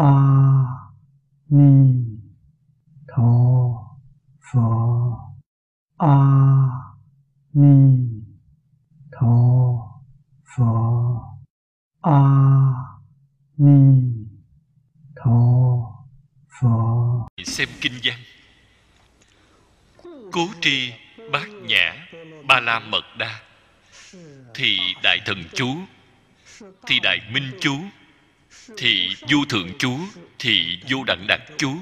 a ni tho pho a ni tho pho a ni tho pho xem kinh văn. Cố tri bát nhã ba la mật đa. Thì đại thần chú, thì đại minh chú thì vô thượng chú thì vô đẳng đẳng chú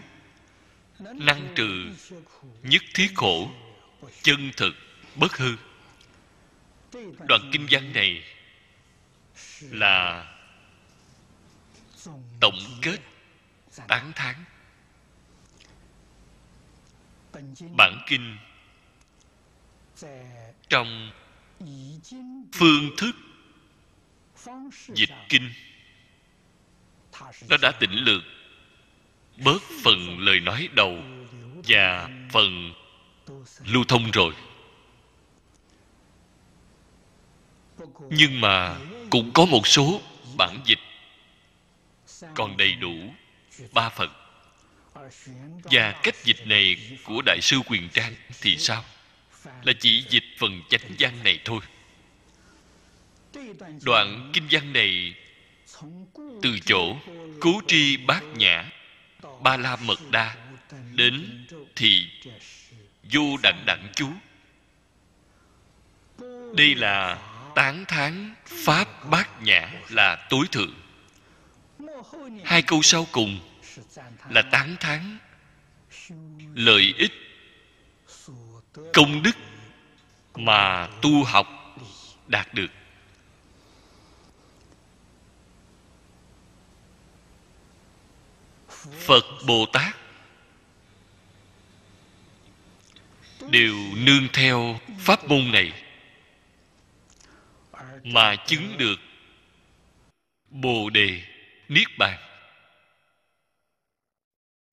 năng trừ nhất thiết khổ, chân thực bất hư. Đoạn kinh văn này là tổng kết tán thán. Bản kinh trong phương thức dịch kinh nó đã tỉnh lược bớt phần lời nói đầu và phần lưu thông rồi. Nhưng mà cũng có một số bản dịch còn đầy đủ ba phần. Và cách dịch này của đại sư quyền trang thì sao? Là chỉ dịch phần chánh văn này thôi. Đoạn kinh văn này từ chỗ cứu tri bát nhã, ba la mật đa đến thì vô đặng đặng chú. Đây là tán thán pháp bát nhã là tối thượng. Hai câu sau cùng là tán thán lợi ích công đức mà tu học đạt được. Phật bồ tát. Đều nương theo pháp môn này mà chứng được bồ đề niết bàn.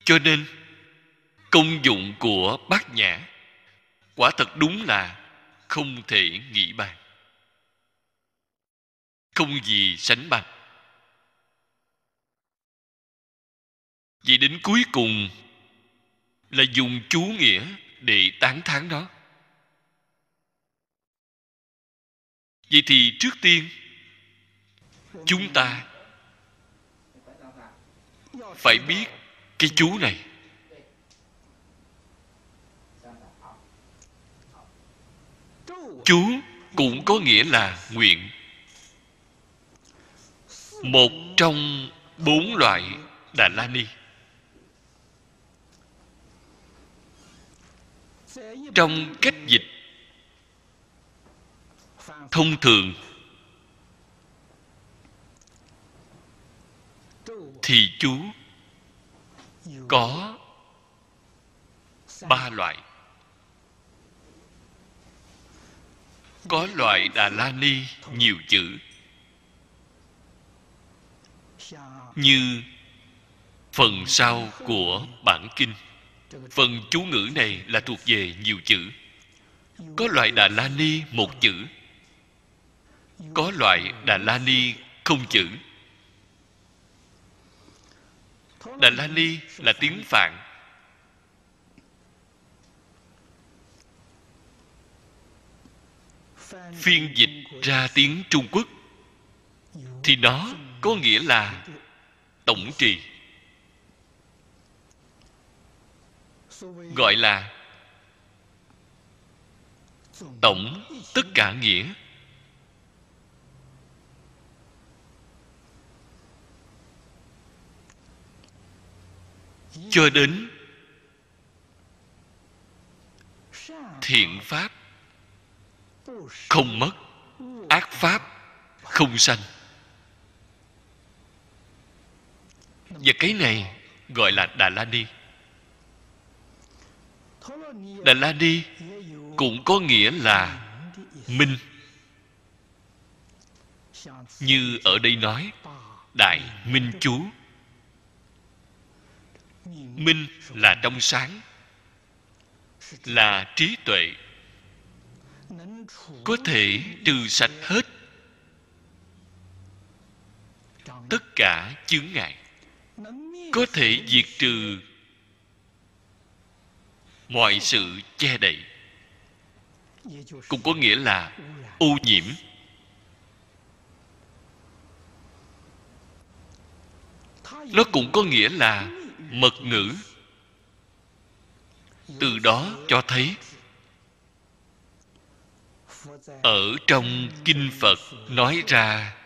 Cho nên, công dụng của bát nhã quả thật đúng là không thể nghĩ bàn, không gì sánh bằng. Vì đến cuối cùng là dùng chú nghĩa để tán thán nó. Vậy thì trước tiên, chúng ta phải biết cái chú này. Chú cũng có nghĩa là nguyện. Một trong bốn loại đà la ni. Trong cách dịch thông thường thì chú có ba loại. Có loại đà la ni nhiều chữ như phần sau của bản kinh phần chú ngữ này là thuộc về nhiều chữ. Có loại đà la ni một chữ. Có loại đà la ni không chữ. Đà la ni là tiếng phạn. Phiên dịch ra tiếng trung quốc. Thì nó có nghĩa là tổng trì. Gọi là tổng tất cả nghĩa. Cho đến thiện pháp không mất, ác pháp không sanh. Và cái này gọi là đà la ni đà la ni cũng có nghĩa là minh. Như ở đây nói, đại minh chú. Minh là trong sáng, là trí tuệ. Có thể trừ sạch hết tất cả chướng ngại. Có thể diệt trừ mọi sự che đậy. Cũng có nghĩa là ô nhiễm. Nó cũng có nghĩa là mật ngữ. Từ đó cho thấy, ở trong kinh phật nói ra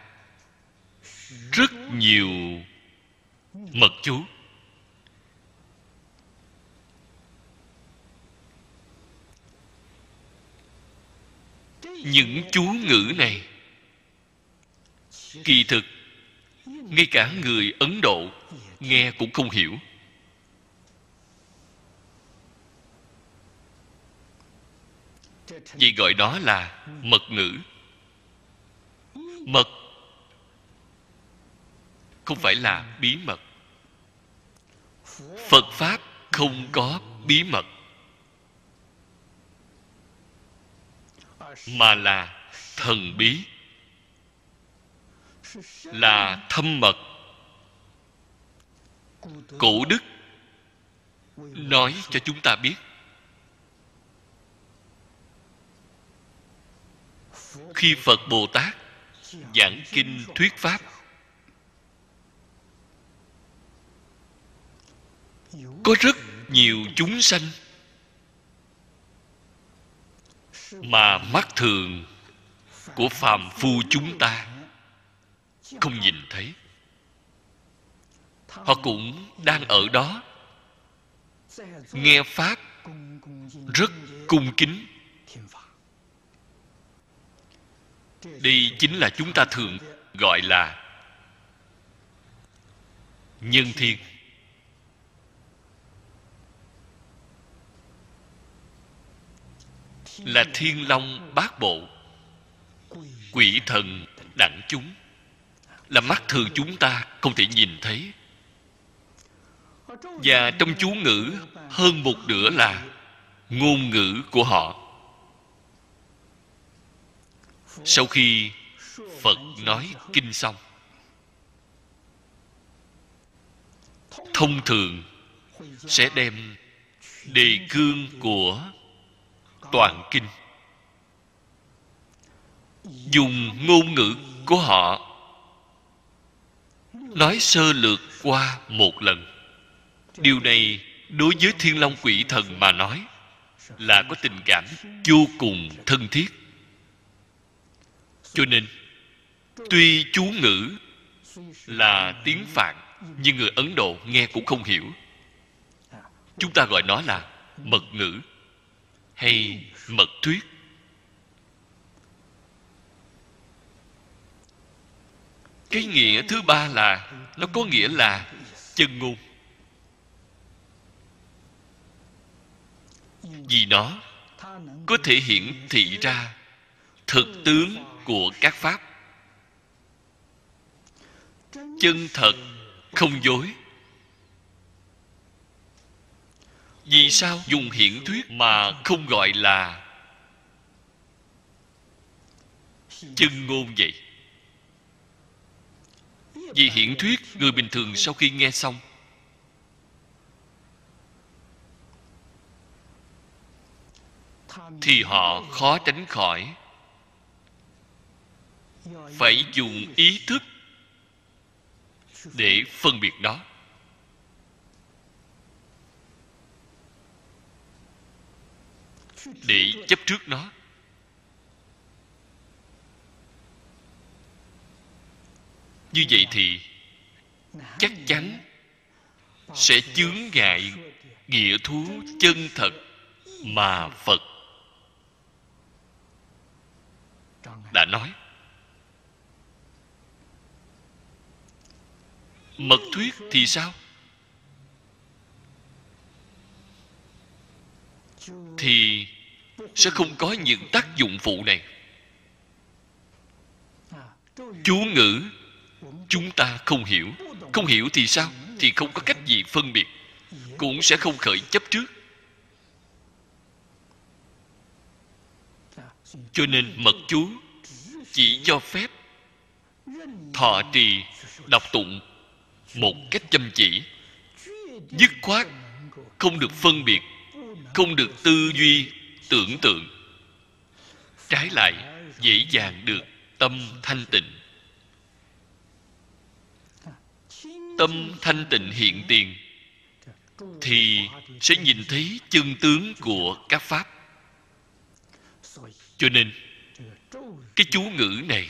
rất nhiều mật chú. Những chú ngữ này. Kỳ thực, ngay cả người ấn độ nghe cũng không hiểu. Vì gọi đó là mật ngữ. Mật không phải là bí mật. Phật pháp không có bí mật. Mà là thần bí, là thâm mật, cổ đức, nói cho chúng ta biết. Khi phật bồ tát giảng kinh thuyết pháp, có rất nhiều chúng sanh mà mắt thường của phàm phu chúng ta không nhìn thấy. Họ cũng đang ở đó, nghe pháp rất cung kính. Đây chính là chúng ta thường gọi là nhân thiên. Là thiên long bát bộ. Quỷ thần đẳng chúng, là mắt thường chúng ta không thể nhìn thấy. Và trong chú ngữ, hơn một nửa là ngôn ngữ của họ. Sau khi phật nói kinh xong, thông thường sẽ đem đề cương của toàn kinh. Dùng ngôn ngữ của họ, nói sơ lược qua một lần. Điều này đối với thiên long quỷ thần mà nói là có tình cảm vô cùng thân thiết. Cho nên, tuy chú ngữ là tiếng phạn, nhưng người ấn độ nghe cũng không hiểu. Chúng ta gọi nó là mật ngữ hay mật thuyết? Cái nghĩa thứ ba là, nó có nghĩa là chân ngôn. Vì nó có thể hiển thị ra thực tướng của các pháp. Chân thật không dối. Vì sao? Dùng hiển thuyết mà không gọi là chân ngôn vậy. Vì hiển thuyết, người bình thường sau khi nghe xong, thì họ khó tránh khỏi. Phải dùng ý thức để phân biệt đó. Để chấp trước nó. Như vậy thì chắc chắn sẽ chướng ngại nghĩa thú chân thật mà phật đã nói. Mật thuyết thì sao? Thì sẽ không có những tác dụng phụ này. Chú ngữ chúng ta không hiểu. Không hiểu thì sao? Thì không có cách gì phân biệt. Cũng sẽ không khởi chấp trước. Cho nên mật chú chỉ cho phép thọ trì đọc tụng một cách chăm chỉ, dứt khoát không được phân biệt không được tư duy, tưởng tượng. Trái lại, dễ dàng được tâm thanh tịnh. Tâm thanh tịnh hiện tiền, thì sẽ nhìn thấy chân tướng của các pháp. Cho nên, cái chú ngữ này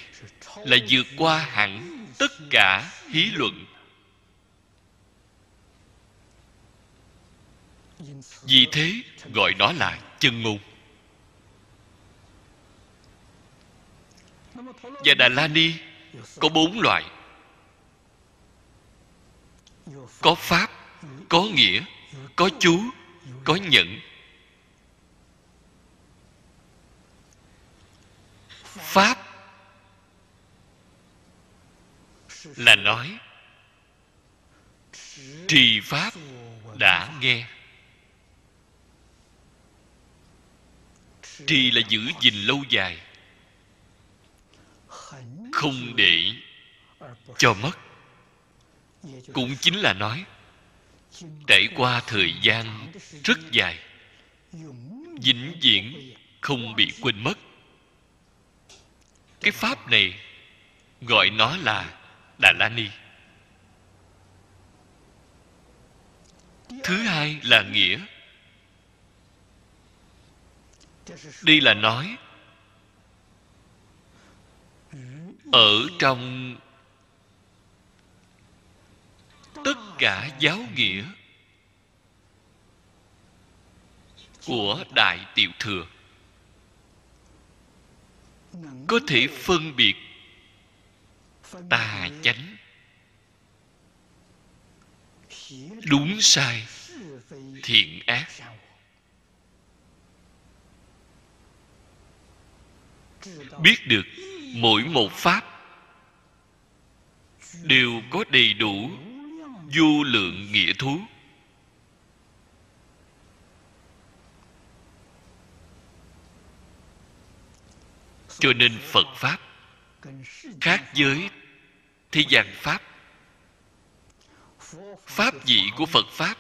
là vượt qua hẳn tất cả hí luận vì thế, gọi nó là chân ngôn và đà la ni có bốn loại. Có pháp, có nghĩa, có chú, có nhận pháp là nói, trì pháp đã nghe. Trì là giữ gìn lâu dài. Không để cho mất. Cũng chính là nói, trải qua thời gian rất dài, vĩnh viễn không bị quên mất. Cái pháp này gọi nó là đà la ni thứ hai là nghĩa đi là nói, ở trong tất cả giáo nghĩa của đại tiểu thừa, có thể phân biệt tà chánh đúng sai thiện ác. Biết được mỗi một pháp đều có đầy đủ vô lượng nghĩa thú. Cho nên phật pháp khác với thế gian pháp. Pháp vị của phật pháp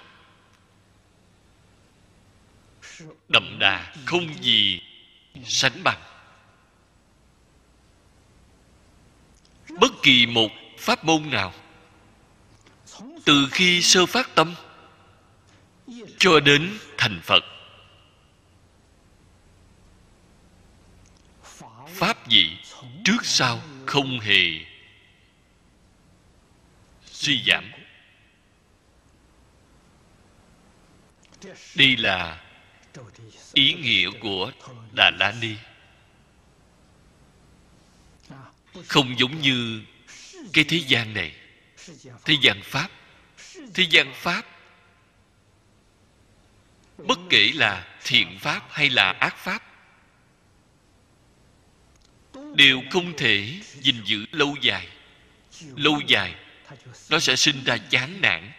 đậm đà không gì sánh bằng. Kỳ một pháp môn nào? Từ khi sơ phát tâm cho đến thành phật, pháp gì trước sau không hề suy giảm. Đây là ý nghĩa của đà la ni. Không giống như cái thế gian này, thế gian pháp. Thế gian pháp, bất kể là thiện pháp hay là ác pháp, đều không thể gìn giữ lâu dài. Lâu dài, nó sẽ sinh ra chán nản.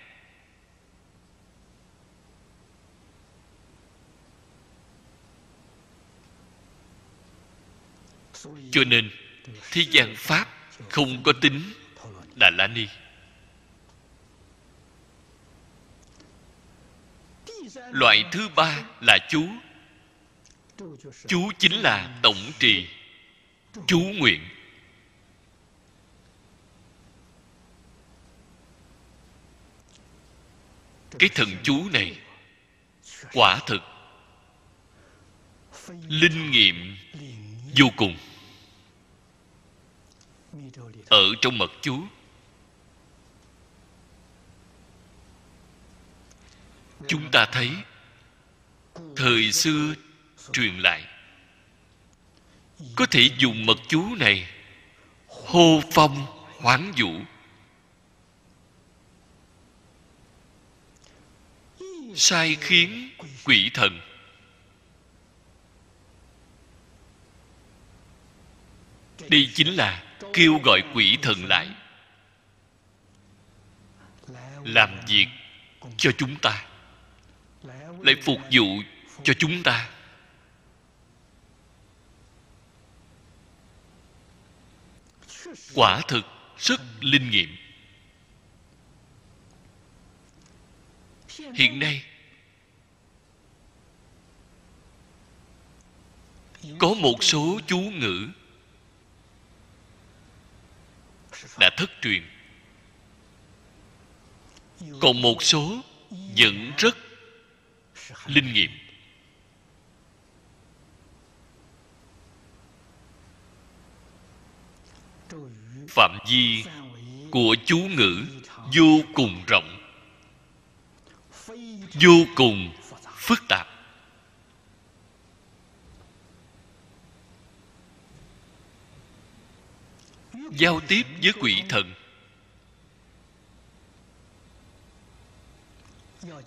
Cho nên, thế gian pháp không có tính đà la ni loại thứ ba là chú. Chú chính là tổng trì. Chú nguyện. Cái thần chú này, quả thực, linh nghiệm vô cùng. Ở trong mật chú chúng ta thấy, thời xưa truyền lại. Có thể dùng mật chú này hô phong hoán vũ. Sai khiến quỷ thần. Đây chính là kêu gọi quỷ thần lại. Làm việc cho chúng ta lại phục vụ cho chúng ta. Quả thực rất linh nghiệm. Hiện nay, có một số chú ngữ đã thất truyền. Còn một số vẫn rất linh nghiệm. Phạm vi của chú ngữ vô cùng rộng, vô cùng phức tạp. Giao tiếp với quỷ thần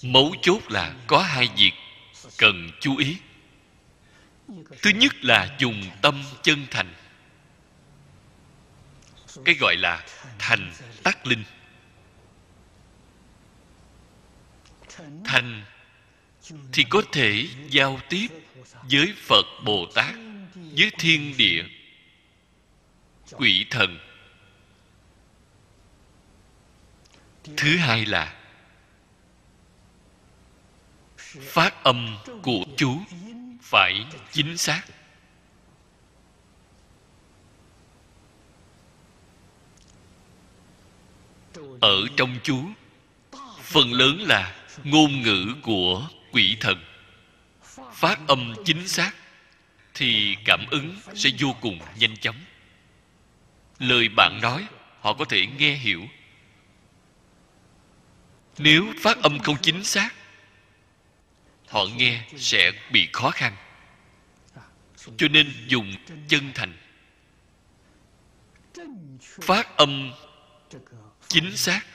mấu chốt là có hai việc cần chú ý. Thứ nhất là dùng tâm chân thành. Cái gọi là thành tắc linh. Thành thì có thể giao tiếp với phật bồ tát, với thiên địa, quỷ thần. Thứ hai là phát âm của chú phải chính xác. Ở trong chú phần lớn là ngôn ngữ của quỷ thần. Phát âm chính xác thì cảm ứng sẽ vô cùng nhanh chóng. Lời bạn nói, họ có thể nghe hiểu. Nếu phát âm không chính xác họ nghe sẽ bị khó khăn. Cho nên dùng chân thành. Phát âm chính xác.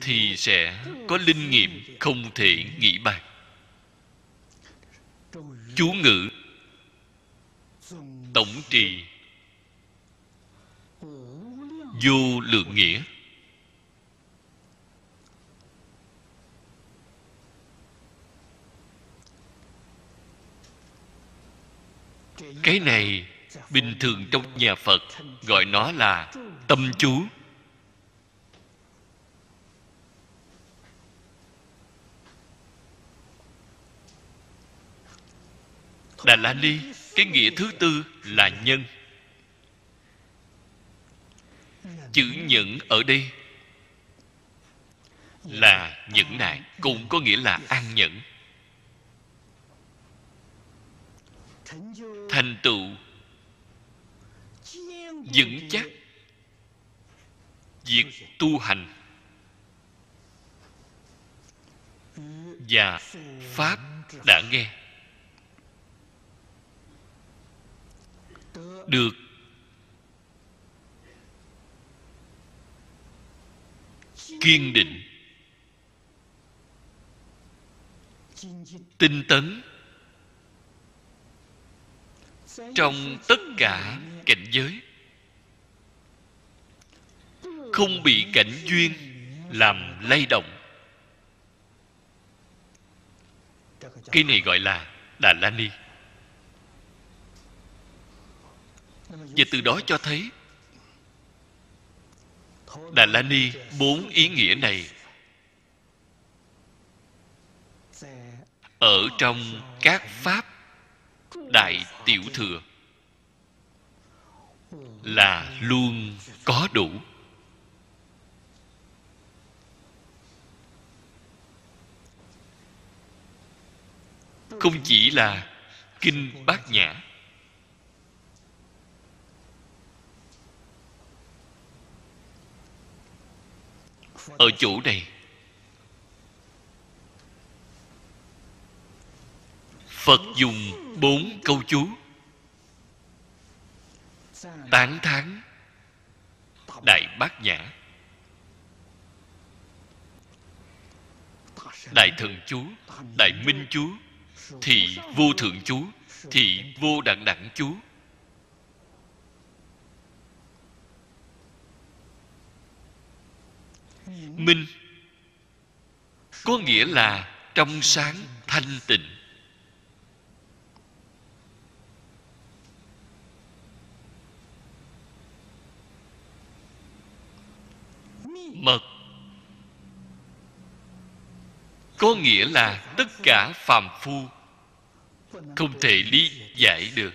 Thì sẽ có linh nghiệm không thể nghĩ bàn. Chú ngữ. Tổng trì. Vô lượng nghĩa. Cái này bình thường trong nhà phật gọi nó là tâm chú. Đà la ni, cái nghĩa thứ tư là nhân. Chữ nhẫn ở đây là nhẫn nại, cũng có nghĩa là an nhẫn. Thành tựu vững chắc việc tu hành và pháp đã nghe. Được kiên định, tinh tấn trong tất cả cảnh giới. Không bị cảnh duyên làm lay động. Cái này gọi là đà la ni. Và từ đó cho thấy đà la ni bốn ý nghĩa này ở trong các pháp đại tiểu thừa. Là luôn có đủ. Không chỉ là kinh bát nhã. Ở chỗ này phật dùng bốn câu chú. Tán thán, đại bát nhã. Đại thần chú, đại minh chú, thì vô thượng chú, thì vô đẳng đẳng chú. Minh có nghĩa là trong sáng thanh tịnh. Có nghĩa là tất cả phàm phu không thể lý giải được.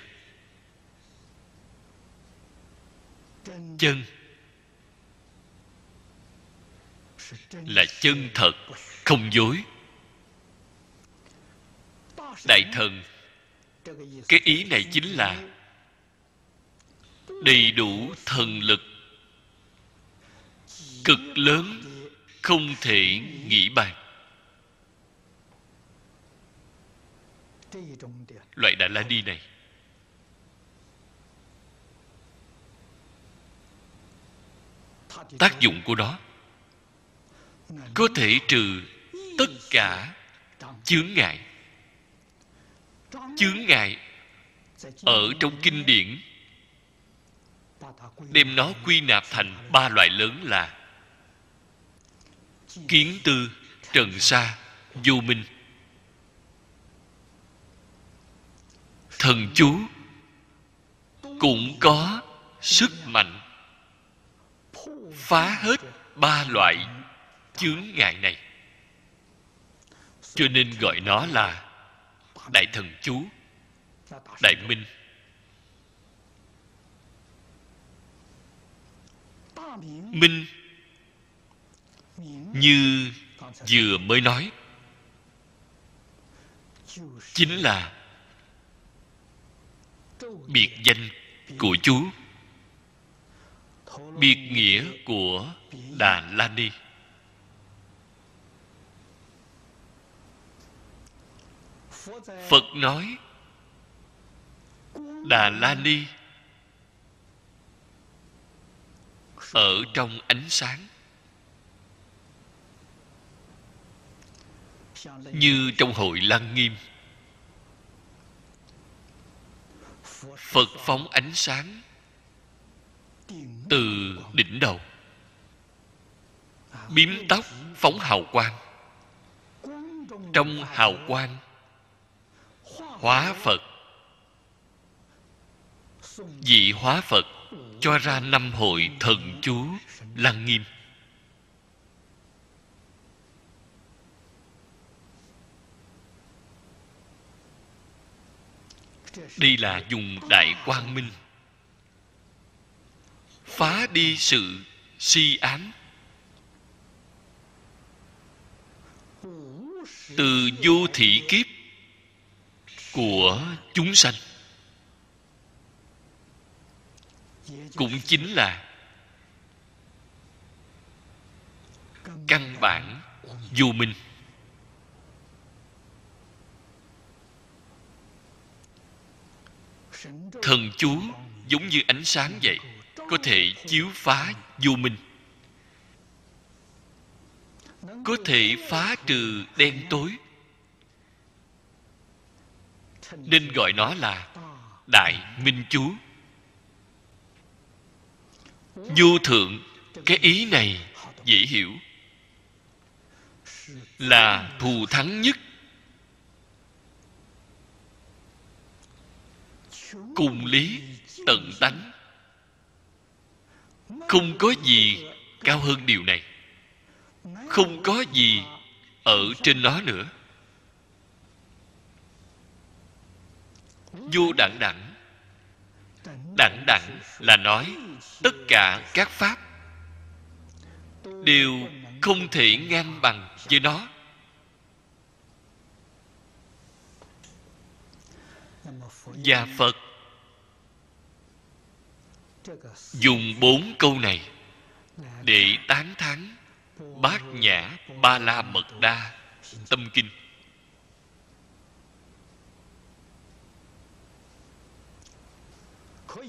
Chân là chân thật, không dối. Đại thần, cái ý này chính là đầy đủ thần lực cực lớn không thể nghĩ bàn. Loại đại la ni này. Tác dụng của nó có thể trừ tất cả chướng ngại. Chướng ngại ở trong kinh điển đem nó quy nạp thành ba loại lớn là kiến tư, trần sa, vô minh. Thần chú. Cũng có sức mạnh phá hết ba loại chướng ngại này. Cho nên gọi nó là đại thần chú, đại minh. Minh như vừa mới nói, chính là biệt danh của chú biệt nghĩa của đà la ni. Phật nói, đà la ni ở trong ánh sáng. Như trong hội lăng nghiêm. Phật phóng ánh sáng từ đỉnh đầu. Biếm tóc phóng hào quang. Trong hào quang, hóa phật. Vị hóa phật cho ra năm hội thần chú lăng nghiêm. Đây là dùng đại quang minh. Phá đi sự si ám. Từ vô thị kiếp của chúng sanh. Cũng chính là căn bản vô minh. Thần chú giống như ánh sáng vậy, có thể chiếu phá vô minh. Có thể phá trừ đen tối. Nên gọi nó là đại minh chú vô thượng, cái ý này dễ hiểu. Là thù thắng nhất. Cùng lý, tận tánh. Không có gì cao hơn điều này. Không có gì ở trên nó nữa. Vô đẳng đẳng. Đẳng đẳng là nói tất cả các pháp đều không thể ngang bằng với nó. Và phật dùng bốn câu này để tán thán bát nhã ba la mật đa tâm kinh.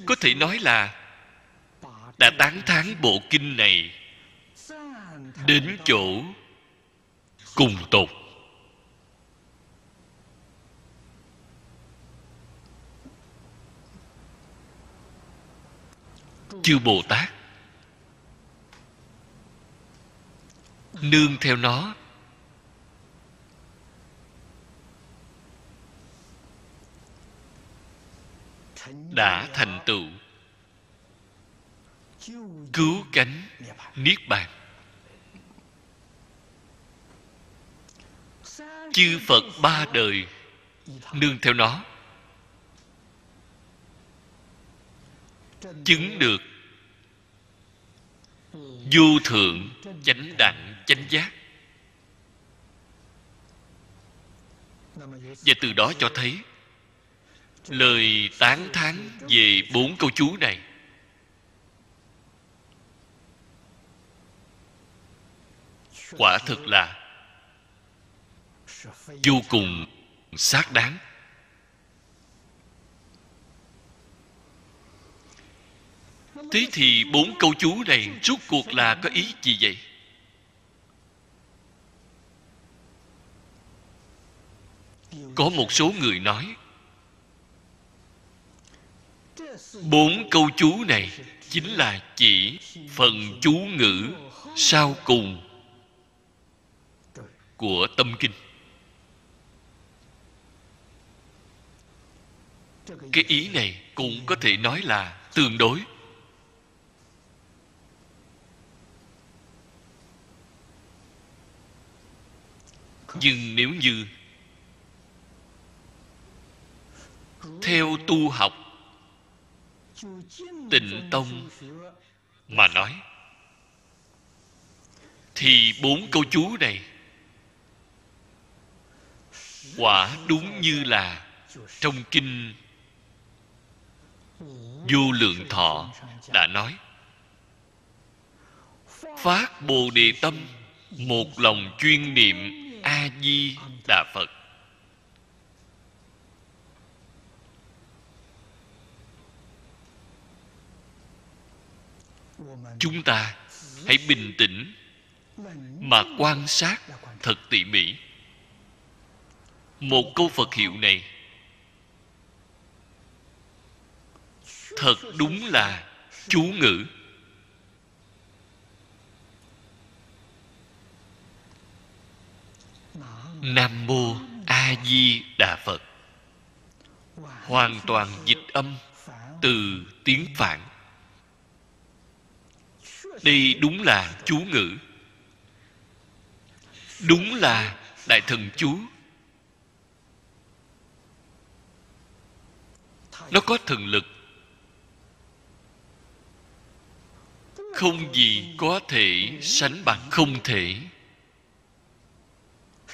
Có thể nói là đã tán thán bộ kinh này đến chỗ cùng tột. Chư bồ tát. Nương theo nó. Đã thành tựu. Cứu cánh, niết bàn. Chư phật ba đời, nương theo nó. Chứng được vô thượng chánh đẳng chánh giác. Và từ đó cho thấy, lời tán thán về bốn câu chú này, quả thực là vô cùng xác đáng. Thế thì bốn câu chú này rút cuộc là có ý gì vậy? Có một số người nói, bốn câu chú này chính là chỉ phần chú ngữ sau cùng của tâm kinh. Cái ý này cũng có thể nói là tương đối. Nhưng nếu như theo tu học tịnh tông mà nói, thì bốn câu chú này quả đúng như là trong kinh vô lượng thọ đã nói. Phát bồ đề tâm một lòng chuyên niệm a di đà phật. Chúng ta hãy bình tĩnh mà quan sát thật tỉ mỉ. Một câu phật hiệu này thật đúng là chú ngữ. Nam mô a di đà phật. Hoàn toàn dịch âm từ tiếng phạn. Đây đúng là chú ngữ. Đúng là đại thần chú. Nó có thần lực. Không gì có thể sánh bằng không thể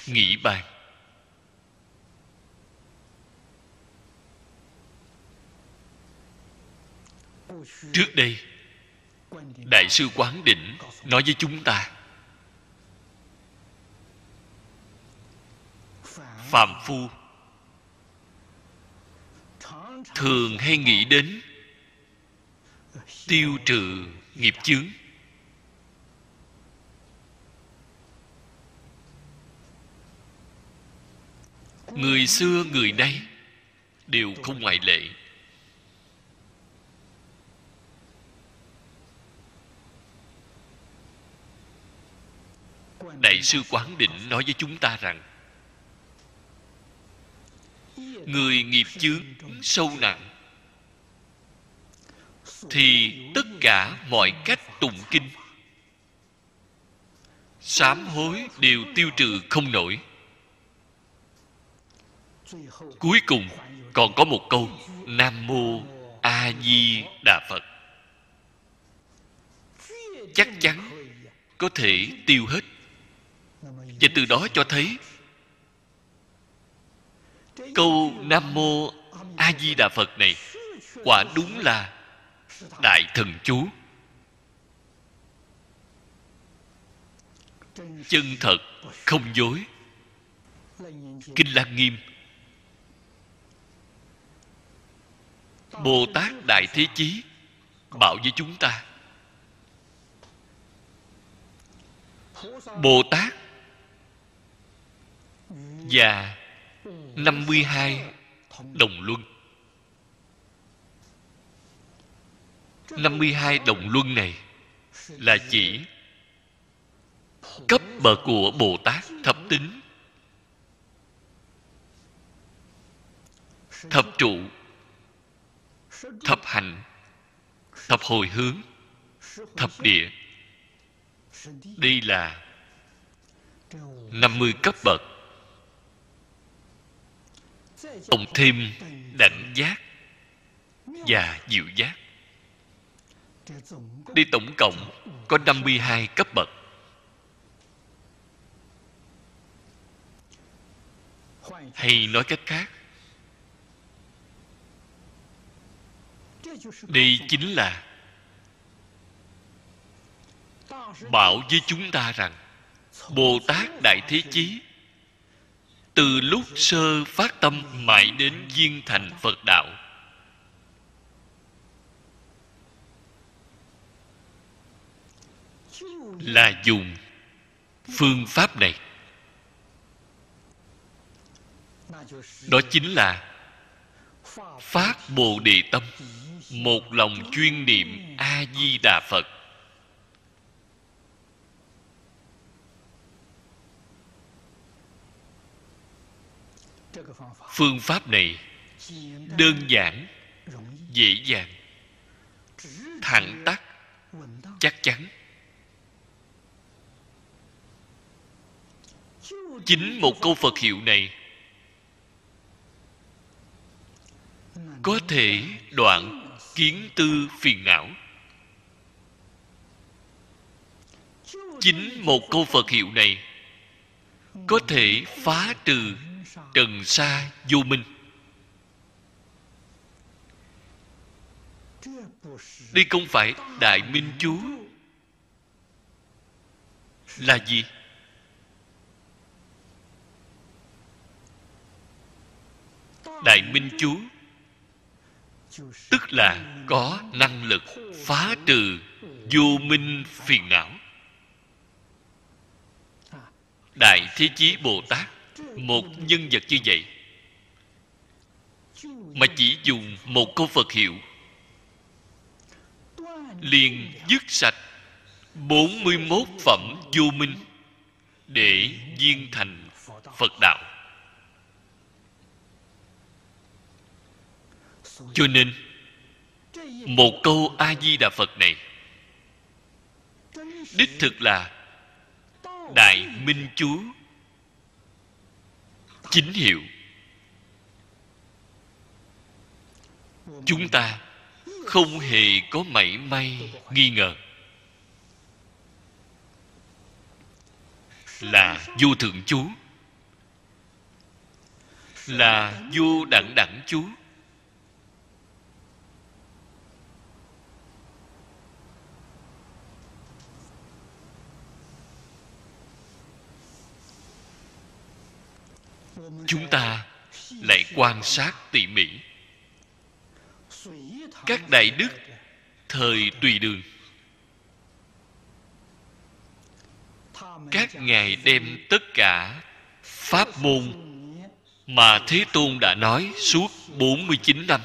nghĩ bàn. Trước đây, đại sư quán đỉnh nói với chúng ta, phàm phu thường hay nghĩ đến tiêu trừ nghiệp chướng. Người xưa, người nay đều không ngoại lệ. Đại sư quán định nói với chúng ta rằng, người nghiệp chướng sâu nặng, thì tất cả mọi cách tụng kinh, sám hối đều tiêu trừ không nổi cuối cùng, còn có một câu, nam mô a di đà phật. Chắc chắn có thể tiêu hết. Và từ đó cho thấy, câu nam mô a di đà phật này quả đúng là đại thần chú. Chân thật, không dối. Kinh lăng nghiêm bồ tát đại thế chí, bảo với chúng ta. Bồ tát và 52 đồng luân. 52 đồng luân này là chỉ cấp bậc của Bồ Tát thập tính thập trụ thập hành, thập hồi hướng, thập địa. Đây là 50 cấp bậc. Cộng thêm đẳng giác và diệu giác. Đi tổng cộng có 52 cấp bậc. Hay nói cách khác đây chính là bảo với chúng ta rằng bồ tát đại thế chí từ lúc sơ phát tâm mãi đến viên thành phật đạo. Là dùng phương pháp này. Đó chính là phát bồ đề tâm một lòng chuyên niệm a di đà phật. Phương pháp này đơn giản, dễ dàng, thẳng tắc chắc chắn. Chính một câu phật hiệu này có thể đoạn kiến tư phiền não. Chính một câu phật hiệu này có thể phá trừ trần sa vô minh. Đây không phải đại minh chú. Là gì? Đại minh chú tức là có năng lực phá trừ vô minh phiền não đại thế chí bồ tát, một nhân vật như vậy, mà chỉ dùng một câu phật hiệu, liền dứt sạch 41 phẩm vô minh để viên thành Phật đạo. Cho nên, một câu A Di Đà Phật này, đích thực là đại minh chú chính hiệu. Chúng ta không hề có mảy may nghi ngờ là vô thượng chú là vô đẳng đẳng chú chúng ta lại quan sát tỉ mỉ. Các đại đức thời tùy đường. Các ngài đem tất cả pháp môn mà Thế Tôn đã nói suốt 49 năm.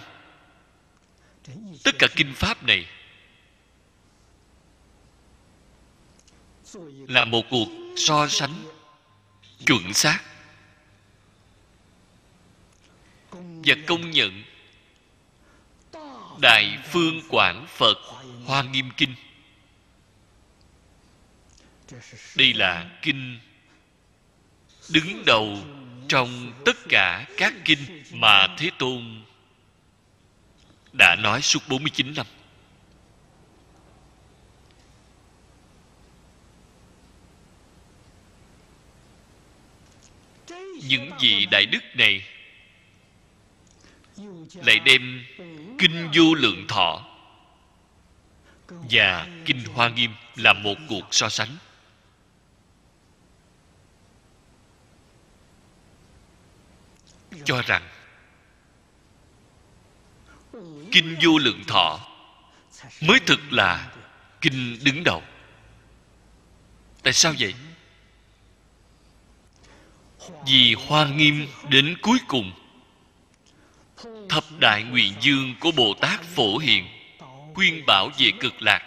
Tất cả kinh pháp này là một cuộc so sánh chuẩn xác. Và công nhận đại phương quảng phật, hoa nghiêm kinh đây là kinh đứng đầu trong tất cả các kinh mà Thế Tôn đã nói suốt 49 năm. Những vị đại đức này lại đem kinh vô lượng thọ và kinh hoa nghiêm là một cuộc so sánh. Cho rằng kinh vô lượng thọ mới thực là kinh đứng đầu. Tại sao vậy? Vì hoa nghiêm đến cuối cùng thập đại nguyện dương của bồ tát phổ hiền khuyên bảo về cực lạc.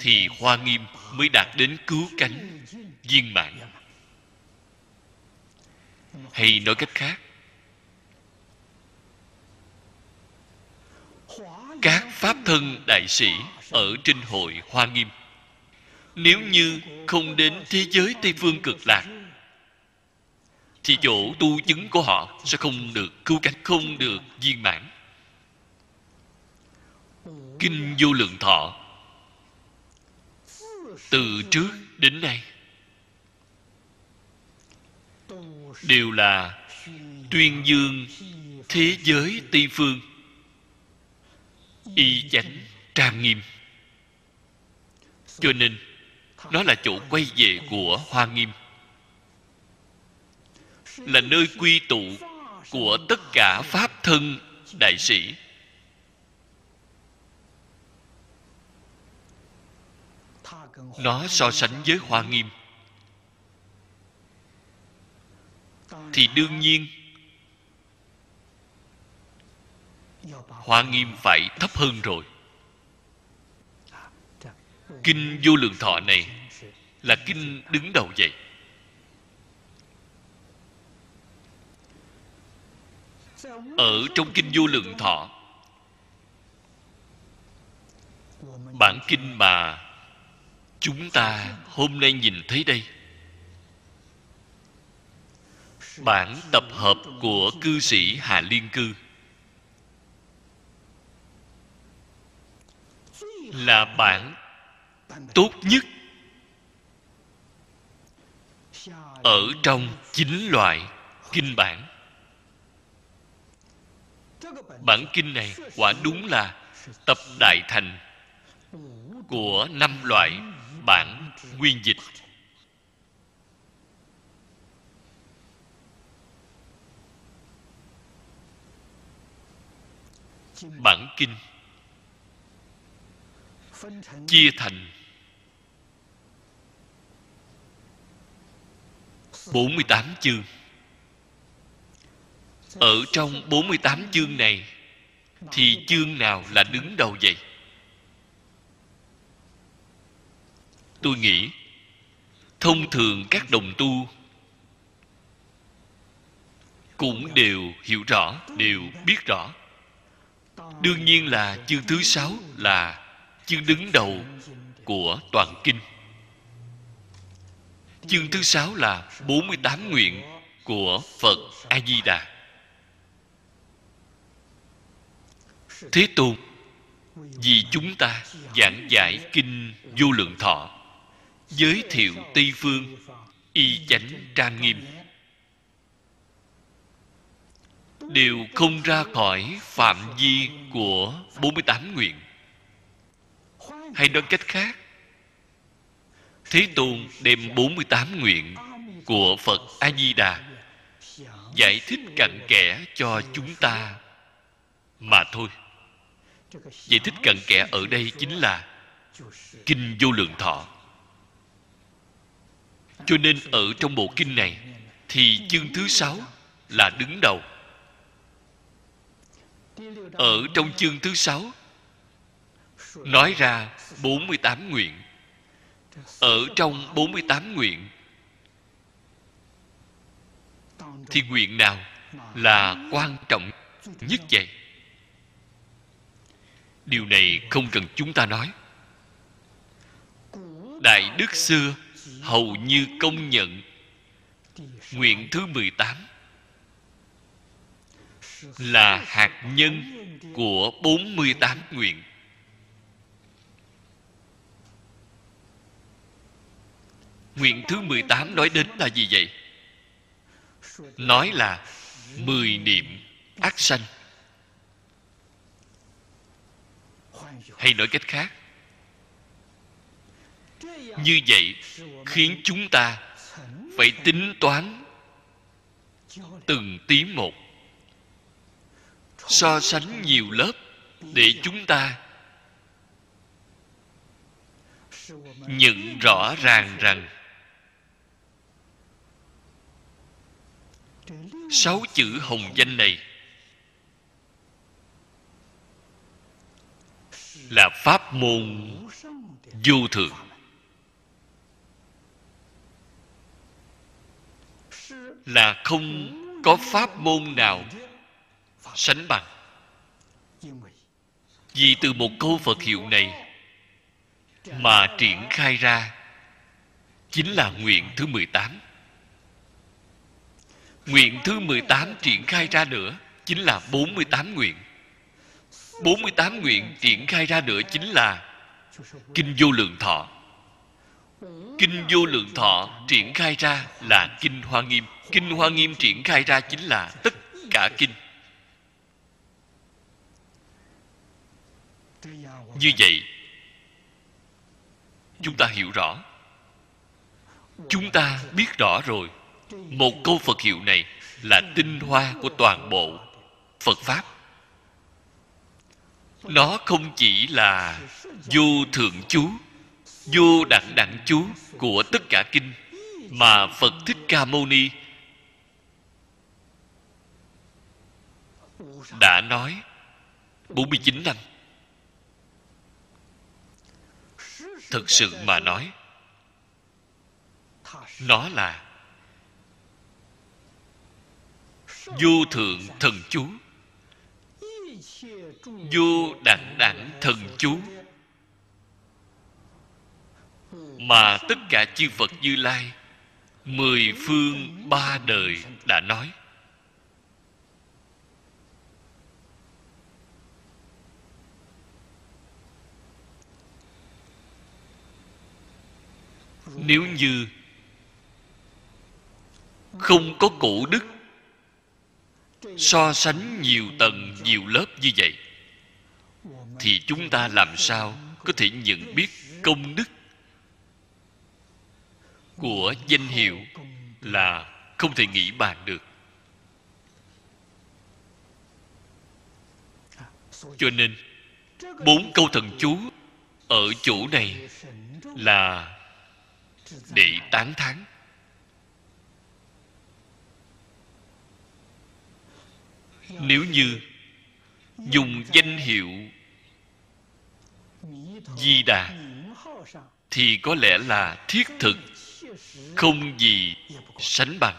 Thì hoa nghiêm mới đạt đến cứu cánh, viên mãn. Hay nói cách khác, các pháp thân đại sĩ ở trên hội hoa nghiêm, nếu như không đến thế giới tây phương cực lạc thì chỗ tu chứng của họ sẽ không được cứu cánh, không được viên mãn. Kinh vô lượng thọ, từ trước đến nay, đều là tuyên dương thế giới tây phương, y chánh trang nghiêm. Cho nên, nó là chỗ quay về của hoa nghiêm là nơi quy tụ của tất cả pháp thân, đại sĩ. Nó so sánh với hoa nghiêm. Thì đương nhiên, hoa nghiêm phải thấp hơn rồi. Kinh vô lượng thọ này là kinh đứng đầu vậy ở trong kinh vô lượng thọ, bản kinh mà chúng ta hôm nay nhìn thấy đây, bản tập hợp của cư sĩ hà liên cư là bản tốt nhất ở trong chín loại kinh bản bản kinh này quả đúng là tập đại thành của năm loại bản nguyên dịch. Bản kinh chia thành 48 chương. Ở trong 48 chương này, Thì chương nào là đứng đầu vậy? Tôi nghĩ, Thông thường các đồng tu Cũng đều hiểu rõ, Đều biết rõ. Đương nhiên là chương thứ sáu là chương đứng đầu của toàn kinh. Chương thứ sáu là 48 nguyện của Phật A-di-đà Thế Tôn, Vì chúng ta giảng giải kinh vô lượng thọ, Giới thiệu Tây Phương, Y chánh trang nghiêm. Đều không ra khỏi phạm vi của 48 nguyện. Hay nói cách khác, Thế Tôn đem 48 nguyện của Phật A-di-đà giải thích cặn kẽ cho chúng ta mà thôi giải thích cận kẽ ở đây chính là kinh vô lượng thọ. Cho nên ở trong bộ kinh này thì chương thứ sáu là đứng đầu. Ở trong chương thứ sáu nói ra 48 nguyện. Ở trong 48 nguyện thì nguyện nào là quan trọng nhất vậy? Điều này không cần chúng ta nói. Đại đức xưa hầu như công nhận nguyện thứ 18 là hạt nhân của 48 nguyện. Nguyện thứ 18 nói đến là gì vậy? Nói là mười niệm ác sanh. Hay nói cách khác, Như vậy khiến chúng ta phải tính toán từng tí một, so sánh nhiều lớp để chúng ta nhận rõ ràng rằng sáu chữ hồng danh này là pháp môn vô thượng là không có pháp môn nào sánh bằng. Vì từ một câu phật hiệu này mà triển khai ra chính là nguyện thứ 18 nguyện thứ 18 triển khai ra nữa chính là 48 nguyện. 48 nguyện triển khai ra nữa chính là kinh vô lượng thọ. Kinh vô lượng thọ triển khai ra là kinh hoa nghiêm. Kinh hoa nghiêm triển khai ra chính là tất cả kinh. Như vậy, chúng ta hiểu rõ. Chúng ta biết rõ rồi. Một câu phật hiệu này là tinh hoa của toàn bộ phật pháp nó không chỉ là vô thượng chú vô đẳng đẳng chú của tất cả kinh, mà phật thích ca mâu ni đã nói 49 năm. Thực sự mà nói, nó là vô thượng thần chú vô đẳng đẳng thần chú. Mà tất cả chư phật như lai, mười phương ba đời đã nói. Nếu như không có cổ đức, so sánh nhiều tầng, nhiều lớp như vậy thì chúng ta làm sao có thể nhận biết công đức của danh hiệu là không thể nghĩ bàn được. Cho nên, bốn câu thần chú ở chỗ này là để tán thán. Nếu như dùng danh hiệu di đà thì có lẽ là thiết thực. Không gì sánh bằng.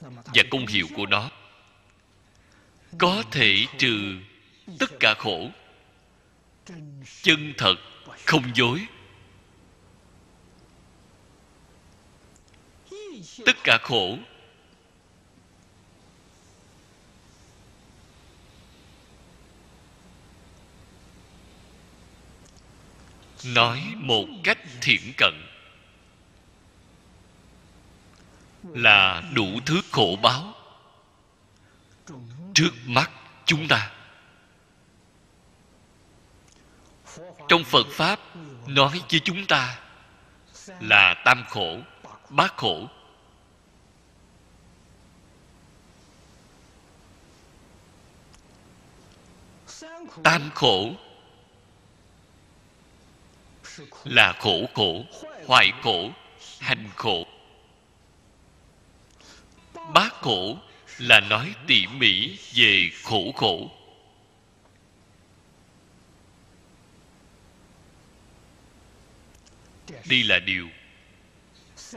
Và công hiệu của nó có thể trừ tất cả khổ. Chân thật, không dối. Tất cả khổ nói một cách thiện cận. Là đủ thứ khổ báo trước mắt chúng ta. Trong phật pháp nói với chúng ta là tam khổ, bát khổ. Tam khổ là khổ khổ hoại khổ, hành khổ. Bát khổ là nói tỉ mỉ về khổ khổ. Đây là điều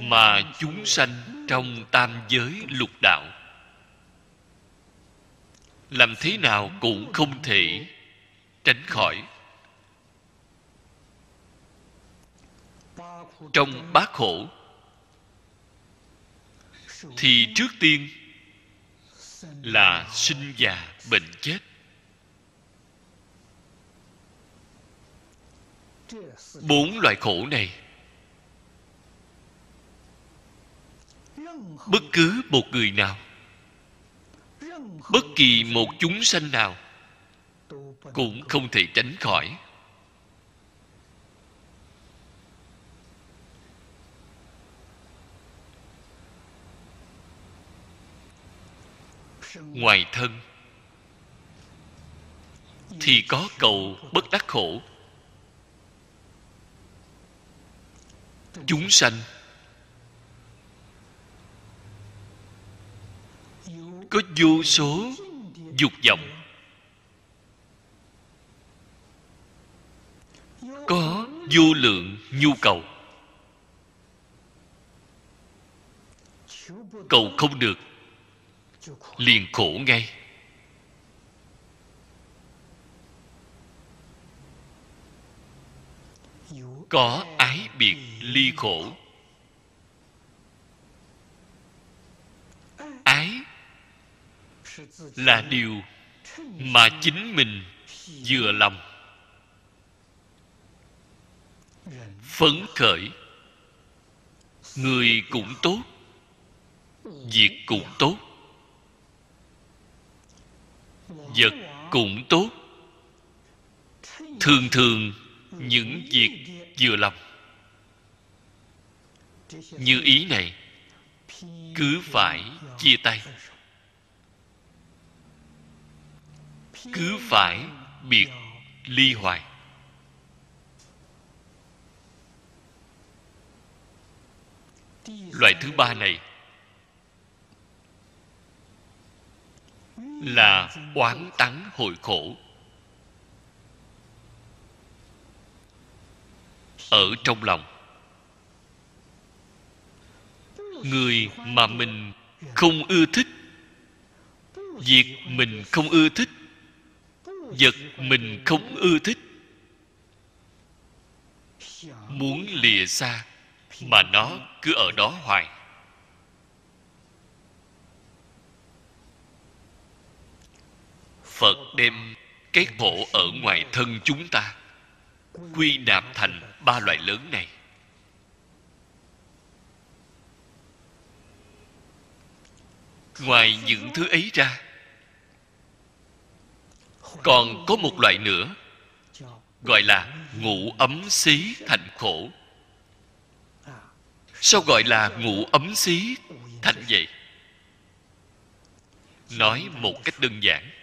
mà chúng sanh trong tam giới lục đạo. Làm thế nào cũng không thể tránh khỏi. Trong bát khổ. Thì trước tiên là sinh già bệnh chết. Bốn loại khổ này, bất cứ một người nào, bất kỳ một chúng sanh nào cũng không thể tránh khỏi. Ngoài thân, thì có cầu bất đắc khổ. Chúng sanh có vô số dục vọng, có vô lượng nhu cầu. Cầu không được liền khổ ngay. Có ái biệt ly khổ. Ái là điều mà chính mình vừa lòng. Phấn khởi. Người cũng tốt, việc cũng tốt vật cũng tốt. Thường thường, những việc vừa lòng như ý này, cứ phải chia tay. Cứ phải biệt ly hoài. Loại thứ ba này là oán tắng hội khổ. Ở trong lòng, người mà mình không ưa thích, việc mình không ưa thích, vật mình không ưa thích, muốn lìa xa mà nó cứ ở đó hoài. Phật đem cái khổ ở ngoài thân chúng ta, quy nạp thành ba loại lớn này. Ngoài những thứ ấy ra, còn có một loại nữa, gọi là ngủ ấm xí thành khổ. Sao gọi là ngủ ấm xí thành vậy? Nói một cách đơn giản.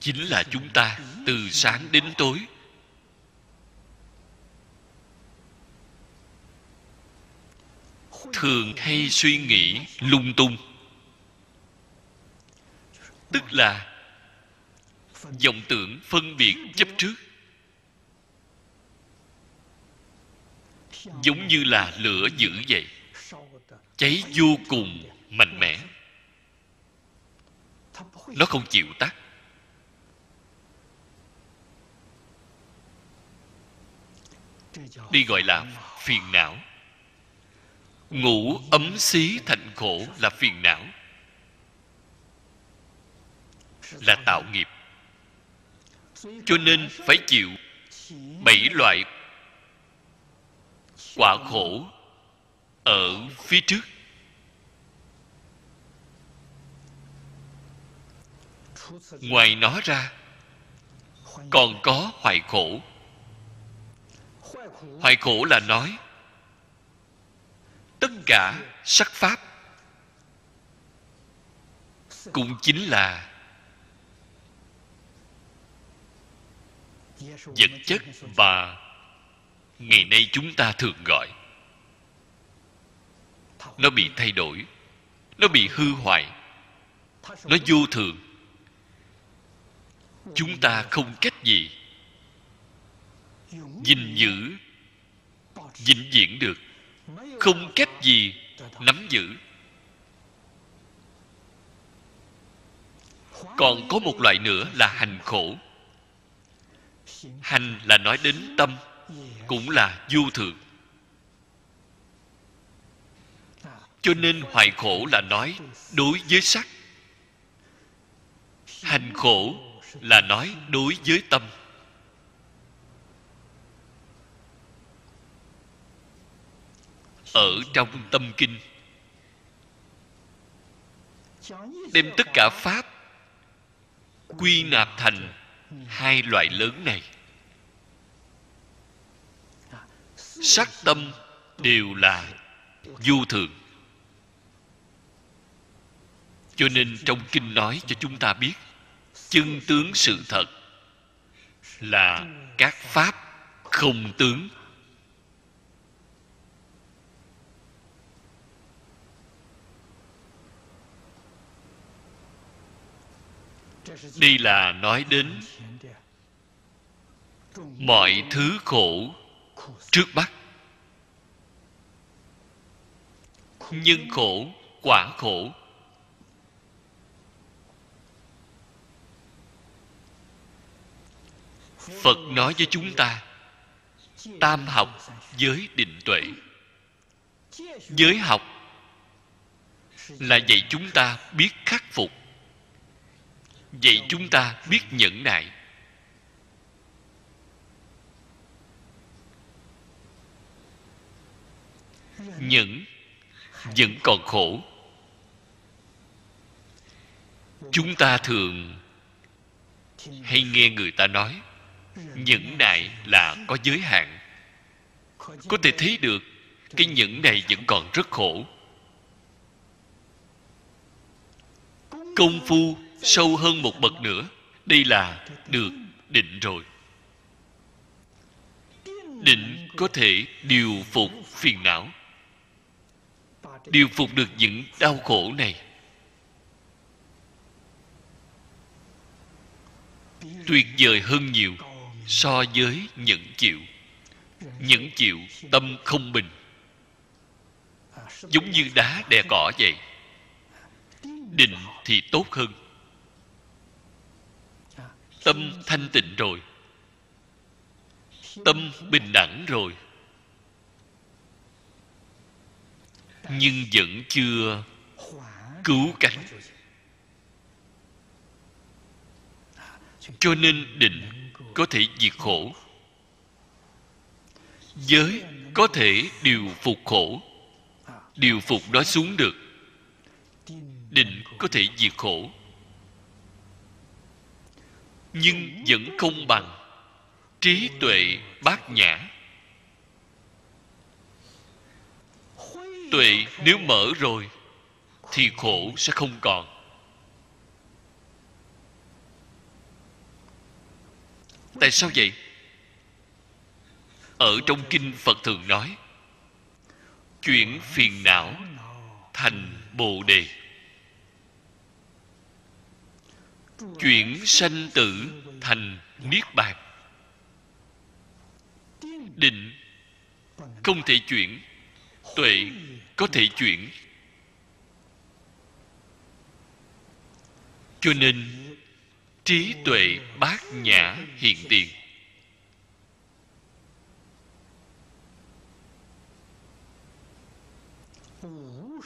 Chính là chúng ta từ sáng đến tối. Thường hay suy nghĩ lung tung. Tức là vọng tưởng phân biệt chấp trước. Giống như là lửa dữ vậy, cháy vô cùng mạnh mẽ. Nó không chịu tắt. Đi gọi là phiền não. Ngủ ấm xí thành khổ là phiền não. Là tạo nghiệp. Cho nên phải chịu bảy loại quả khổ ở phía trước. Ngoài nó ra, còn có hoài khổ hoại khổ là nói, tất cả sắc pháp cũng chính là vật chất và ngày nay chúng ta thường gọi. Nó bị thay đổi, nó bị hư hoại, nó vô thường. Chúng ta không cách gì gìn giữ vĩnh viễn được. Không cách gì nắm giữ. Còn có một loại nữa là hành khổ. Hành là nói đến tâm, cũng là vô thường. Cho nên hoại khổ là nói đối với sắc. Hành khổ là nói đối với tâm. Ở trong tâm kinh. Đem tất cả pháp quy nạp thành hai loại lớn này. Sắc tâm đều là vô thường. Cho nên trong kinh nói cho chúng ta biết, chân tướng sự thật là các pháp không tướng. Đây là nói đến mọi thứ khổ trước mắt. Nhân khổ, quả khổ. Phật nói với chúng ta, tam học giới định tuệ. Giới học là dạy chúng ta biết khắc phục vậy chúng ta biết nhẫn nại nhẫn vẫn còn khổ. Chúng ta thường hay nghe người ta nói nhẫn nại là có giới hạn. Có thể thấy được, cái nhẫn này vẫn còn rất khổ. Công phu sâu hơn một bậc nữa, đây là được định rồi. Định có thể điều phục phiền não, điều phục được những đau khổ này. Tuyệt vời hơn nhiều so với nhẫn chịu nhẫn chịu tâm không bình. Giống như đá đè cỏ vậy, định thì tốt hơn tâm thanh tịnh rồi. Tâm bình đẳng rồi. Nhưng vẫn chưa cứu cánh. Cho nên định có thể diệt khổ. Giới có thể điều phục khổ. Điều phục đó xuống được. Định có thể diệt khổ nhưng vẫn không bằng. Trí tuệ bát nhã. Tuệ nếu mở rồi, thì khổ sẽ không còn. Tại sao vậy? Ở trong kinh phật thường nói, chuyển phiền não thành bồ đề. Chuyển sanh tử thành niết bàn. Định không thể chuyển, tuệ có thể chuyển. Cho nên, trí tuệ bát nhã hiện tiền.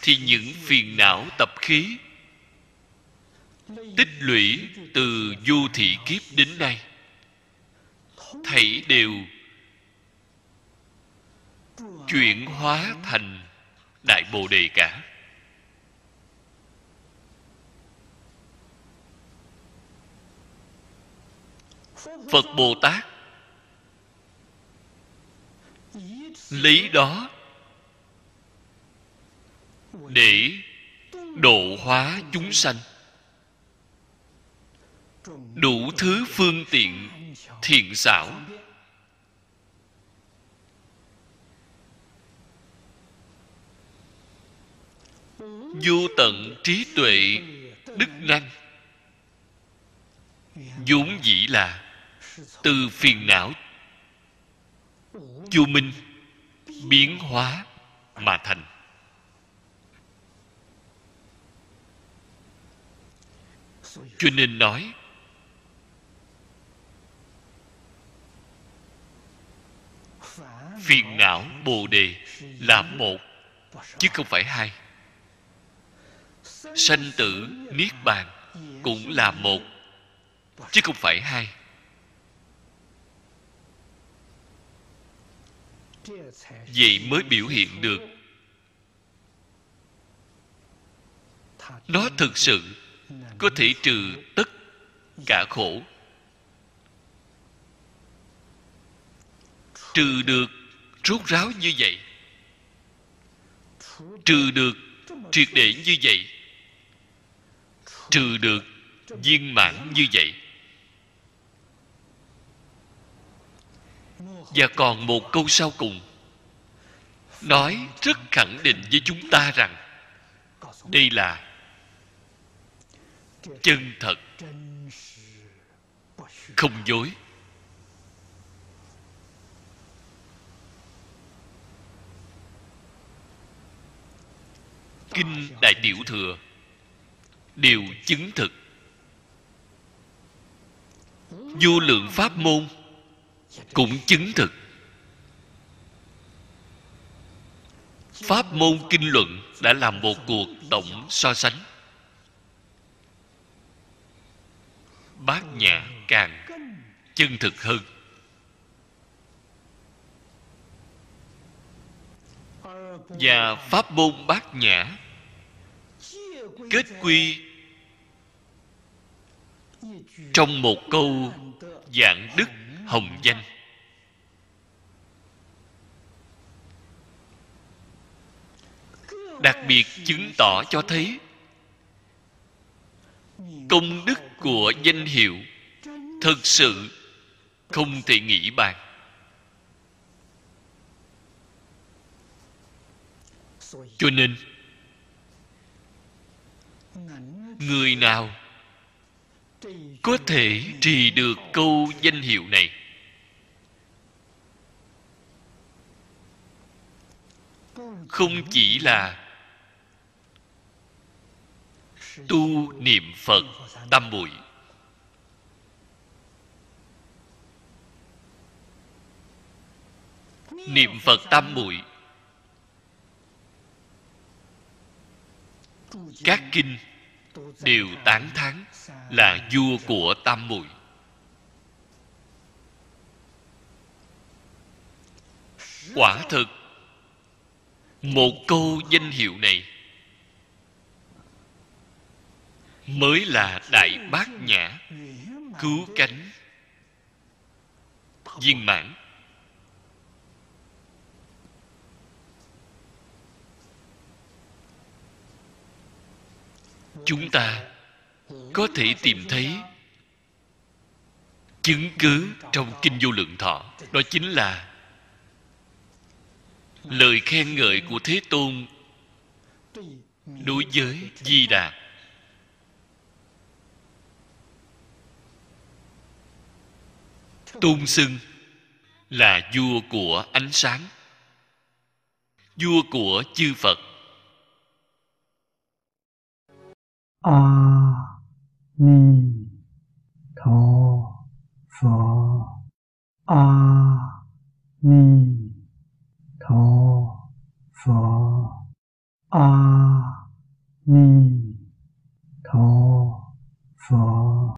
Thì những phiền não tập khí tích lũy từ du thị kiếp đến nay. Thảy đều chuyển hóa thành đại bồ đề cả. Phật bồ tát lý đó để độ hóa chúng sanh đủ thứ phương tiện, thiện xảo. Vô tận trí tuệ, đức năng. Vốn dĩ là từ phiền não, vô minh, biến hóa mà thành. Cho nên nói phiền não bồ đề là một, chứ không phải hai. Sanh tử niết bàn cũng là một, chứ không phải hai. Vậy mới biểu hiện được. Nó thực sự có thể trừ tất cả khổ. Trừ được rốt ráo như vậy. Trừ được triệt để như vậy. Trừ được viên mãn như vậy. Và còn một câu sau cùng. Nói rất khẳng định với chúng ta rằng, đây là chân thật. Không dối. Kinh đại tiểu thừa. Đều chứng thực. Vô lượng pháp môn cũng chứng thực. Pháp môn kinh luận đã làm một cuộc tổng so sánh. Bát nhã càng chân thực hơn. Và pháp môn bát nhã kết quy trong một câu dạng đức hồng danh. Đặc biệt chứng tỏ cho thấy công đức của danh hiệu thực sự không thể nghĩ bàn. Cho nên người nào có thể trì được câu danh hiệu này? Không chỉ là tu niệm phật tam muội niệm phật tam muội các kinh đều tán thán là vua của tam muội. Quả thực, một câu danh hiệu này mới là đại bát nhã cứu cánh viên mãn. Chúng ta có thể tìm thấy chứng cứ trong kinh vô lượng thọ. Đó chính là lời khen ngợi của thế tôn đối với di đà. Tôn xưng là vua của ánh sáng, vua của chư phật. 阿弥陀佛阿弥陀佛阿弥陀佛。